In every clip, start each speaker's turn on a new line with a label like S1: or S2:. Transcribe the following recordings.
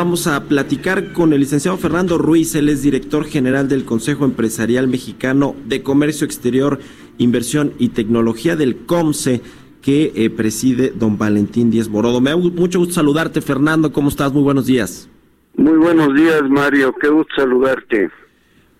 S1: Vamos a platicar con el licenciado Fernando Ruiz, él es director general del Consejo Empresarial Mexicano de Comercio Exterior, Inversión y Tecnología del COMSE. que eh, preside don Valentín Díez Borodo. Me da mucho gusto saludarte, Fernando. ¿Cómo estás? Muy buenos días.
S2: Muy buenos días, Mario. Qué gusto saludarte.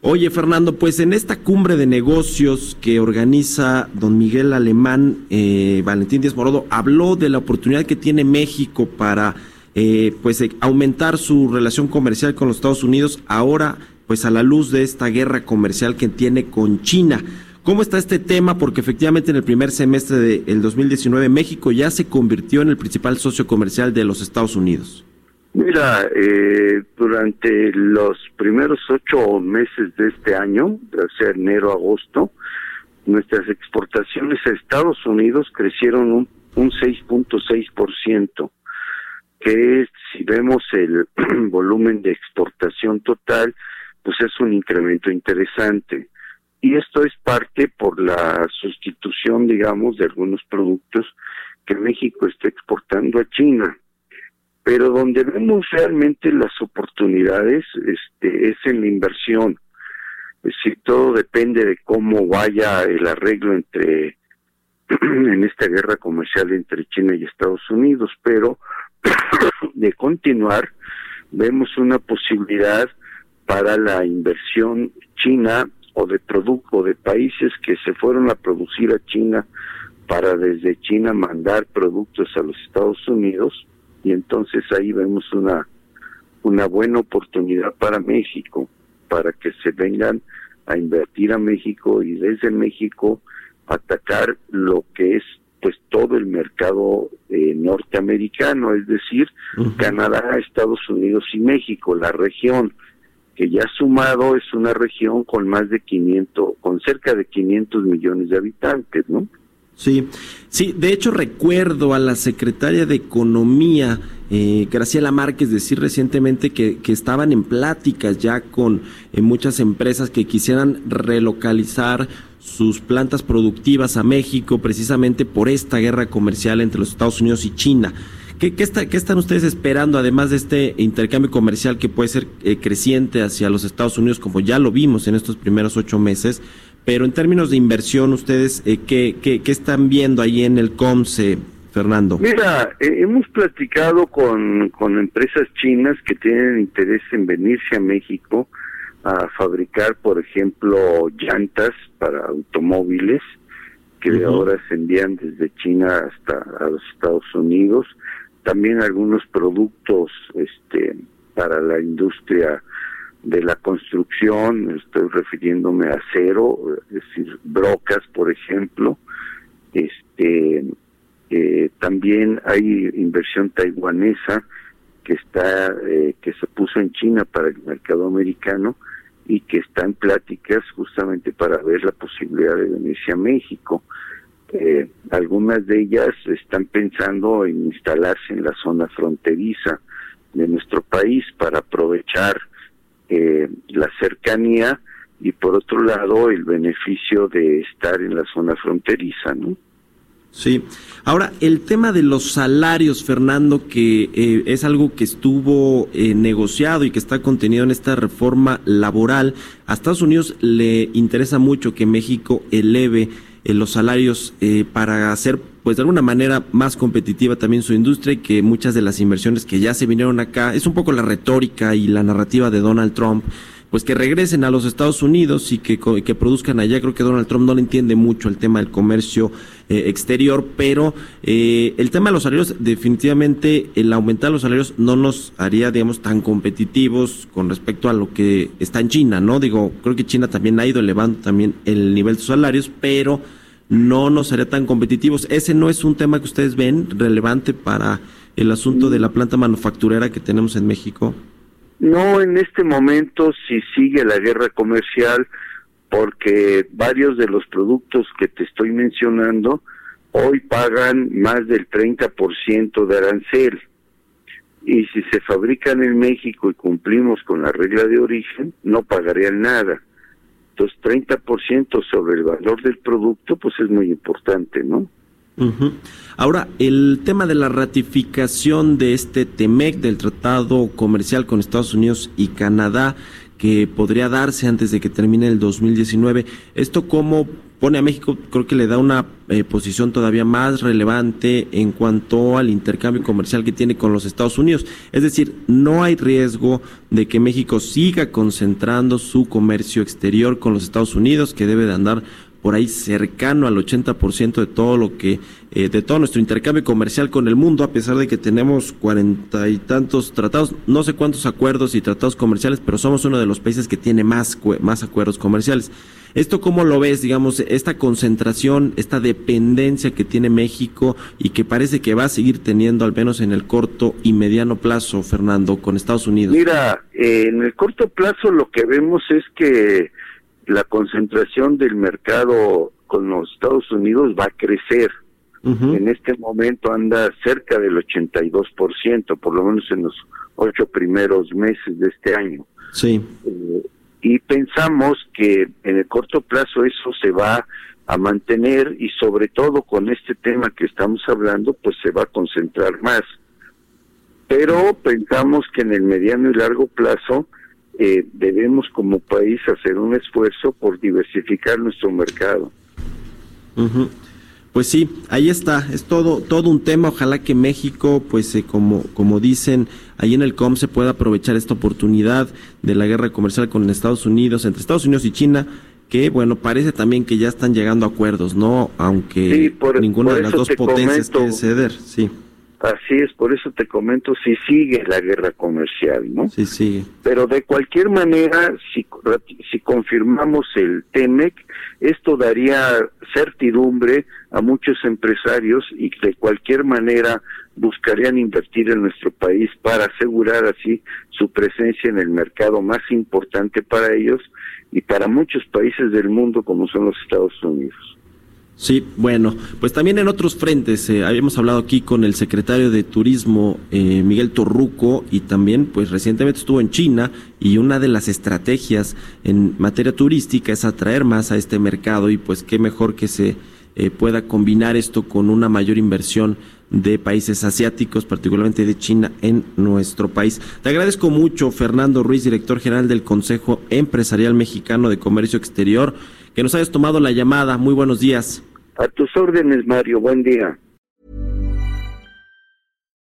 S1: Oye, Fernando, pues en esta cumbre de negocios que organiza don Miguel Alemán, eh, Valentín Díez Borodo habló de la oportunidad que tiene México para eh, pues aumentar su relación comercial con los Estados Unidos ahora pues a la luz de esta guerra comercial que tiene con China. ¿Cómo está este tema? Porque efectivamente en el primer semestre del 2019 México ya se convirtió en el principal socio comercial de los Estados Unidos.
S2: Mira, eh, durante los primeros ocho meses de este año, o sea, enero, agosto, nuestras exportaciones a Estados Unidos crecieron un, un 6.6%, que si vemos el volumen de exportación total, pues es un incremento interesante y esto es parte por la sustitución, digamos, de algunos productos que México está exportando a China. Pero donde vemos realmente las oportunidades este, es en la inversión. Es decir, todo depende de cómo vaya el arreglo entre en esta guerra comercial entre China y Estados Unidos, pero de continuar vemos una posibilidad para la inversión china o de producto de países que se fueron a producir a China para desde China mandar productos a los Estados Unidos y entonces ahí vemos una una buena oportunidad para México para que se vengan a invertir a México y desde México atacar lo que es pues todo el mercado eh, norteamericano, es decir, Canadá, Estados Unidos y México, la región que ya sumado es una región con más de 500, con cerca de 500 millones de habitantes, ¿no?
S1: Sí, sí, de hecho recuerdo a la secretaria de Economía, eh, Graciela Márquez, decir recientemente que, que estaban en pláticas ya con eh, muchas empresas que quisieran relocalizar sus plantas productivas a México precisamente por esta guerra comercial entre los Estados Unidos y China. ¿Qué, está, ¿Qué, están ustedes esperando, además de este intercambio comercial que puede ser eh, creciente hacia los Estados Unidos, como ya lo vimos en estos primeros ocho meses? Pero en términos de inversión, ¿ustedes eh, ¿qué, qué, qué, están viendo ahí en el COMSE, Fernando?
S2: Mira, eh, hemos platicado con, con empresas chinas que tienen interés en venirse a México a fabricar, por ejemplo, llantas para automóviles que ahora se envían desde China hasta a los Estados Unidos también algunos productos este para la industria de la construcción, estoy refiriéndome a acero, es decir, brocas, por ejemplo. Este, eh, también hay inversión taiwanesa que está, eh, que se puso en China para el mercado americano y que está en pláticas justamente para ver la posibilidad de venirse a México. Eh, algunas de ellas están pensando en instalarse en la zona fronteriza de nuestro país para aprovechar eh, la cercanía y por otro lado el beneficio de estar en la zona fronteriza, ¿no?
S1: Sí. Ahora, el tema de los salarios, Fernando, que eh, es algo que estuvo negociado y que está contenido en esta reforma laboral, a Estados Unidos le interesa mucho que México eleve eh, los salarios eh, para hacer pues de alguna manera más competitiva también su industria y que muchas de las inversiones que ya se vinieron acá, es un poco la retórica y la narrativa de Donald Trump, pues que regresen a los Estados Unidos y que, que produzcan allá. Creo que Donald Trump no le entiende mucho el tema del comercio eh, exterior, pero el tema de los salarios, definitivamente el aumentar los salarios no nos haría, digamos, tan competitivos con respecto a lo que está en China, ¿no? Digo, creo que China también ha ido elevando también el nivel de sus salarios, pero no nos haría tan competitivos. Ese no es un tema que ustedes ven relevante para el asunto de la planta manufacturera que tenemos en México?
S2: No, en este momento si sigue la guerra comercial porque varios de los productos que te estoy mencionando hoy pagan más del 30% de arancel. Y si se fabrican en México y cumplimos con la regla de origen, no pagarían nada. Entonces, 30% sobre el valor del producto, pues es muy importante, ¿no?
S1: Ahora, el tema de la ratificación de este TEMEC, del Tratado Comercial con Estados Unidos y Canadá, que podría darse antes de que termine el 2019, ¿esto cómo pone a México, creo que le da una eh, posición todavía más relevante en cuanto al intercambio comercial que tiene con los Estados Unidos. Es decir, no hay riesgo de que México siga concentrando su comercio exterior con los Estados Unidos, que debe de andar por ahí cercano al 80% de todo lo que, eh, de todo nuestro intercambio comercial con el mundo, a pesar de que tenemos cuarenta y tantos tratados, no sé cuántos acuerdos y tratados comerciales, pero somos uno de los países que tiene más, más acuerdos comerciales. ¿Esto cómo lo ves, digamos, esta concentración, esta dependencia que tiene México y que parece que va a seguir teniendo al menos en el corto y mediano plazo, Fernando, con Estados Unidos?
S2: Mira, en el corto plazo lo que vemos es que la concentración del mercado con los Estados Unidos va a crecer. En este momento anda cerca del 82%, por lo menos en los ocho primeros meses de este año.
S1: Sí.
S2: Eh, y pensamos que en el corto plazo eso se va a mantener y sobre todo con este tema que estamos hablando, pues se va a concentrar más. Pero pensamos que en el mediano y largo plazo eh, debemos como país hacer un esfuerzo por diversificar nuestro mercado.
S1: Pues sí, ahí está, es todo todo un tema. Ojalá que México, pues eh, como como dicen ahí en el COM, se pueda aprovechar esta oportunidad de la guerra comercial con Estados Unidos, entre Estados Unidos y China, que bueno parece también que ya están llegando a acuerdos, no, aunque ninguna de las dos potencias quiere ceder, sí.
S2: Así es, por eso te comento si sigue la guerra comercial, ¿no?
S1: Sí, sigue.
S2: Pero de cualquier manera, si, si confirmamos el TEMEC, esto daría certidumbre a muchos empresarios y de cualquier manera buscarían invertir en nuestro país para asegurar así su presencia en el mercado más importante para ellos y para muchos países del mundo como son los Estados Unidos.
S1: Sí, bueno, pues también en otros frentes, eh, habíamos hablado aquí con el secretario de Turismo, eh, Miguel Torruco, y también, pues recientemente estuvo en China, y una de las estrategias en materia turística es atraer más a este mercado, y pues qué mejor que se eh, pueda combinar esto con una mayor inversión de países asiáticos, particularmente de China, en nuestro país. Te agradezco mucho, Fernando Ruiz, director general del Consejo Empresarial Mexicano de Comercio Exterior, que nos hayas tomado la llamada. Muy buenos días.
S2: A tus órdenes, Mario. Buen día.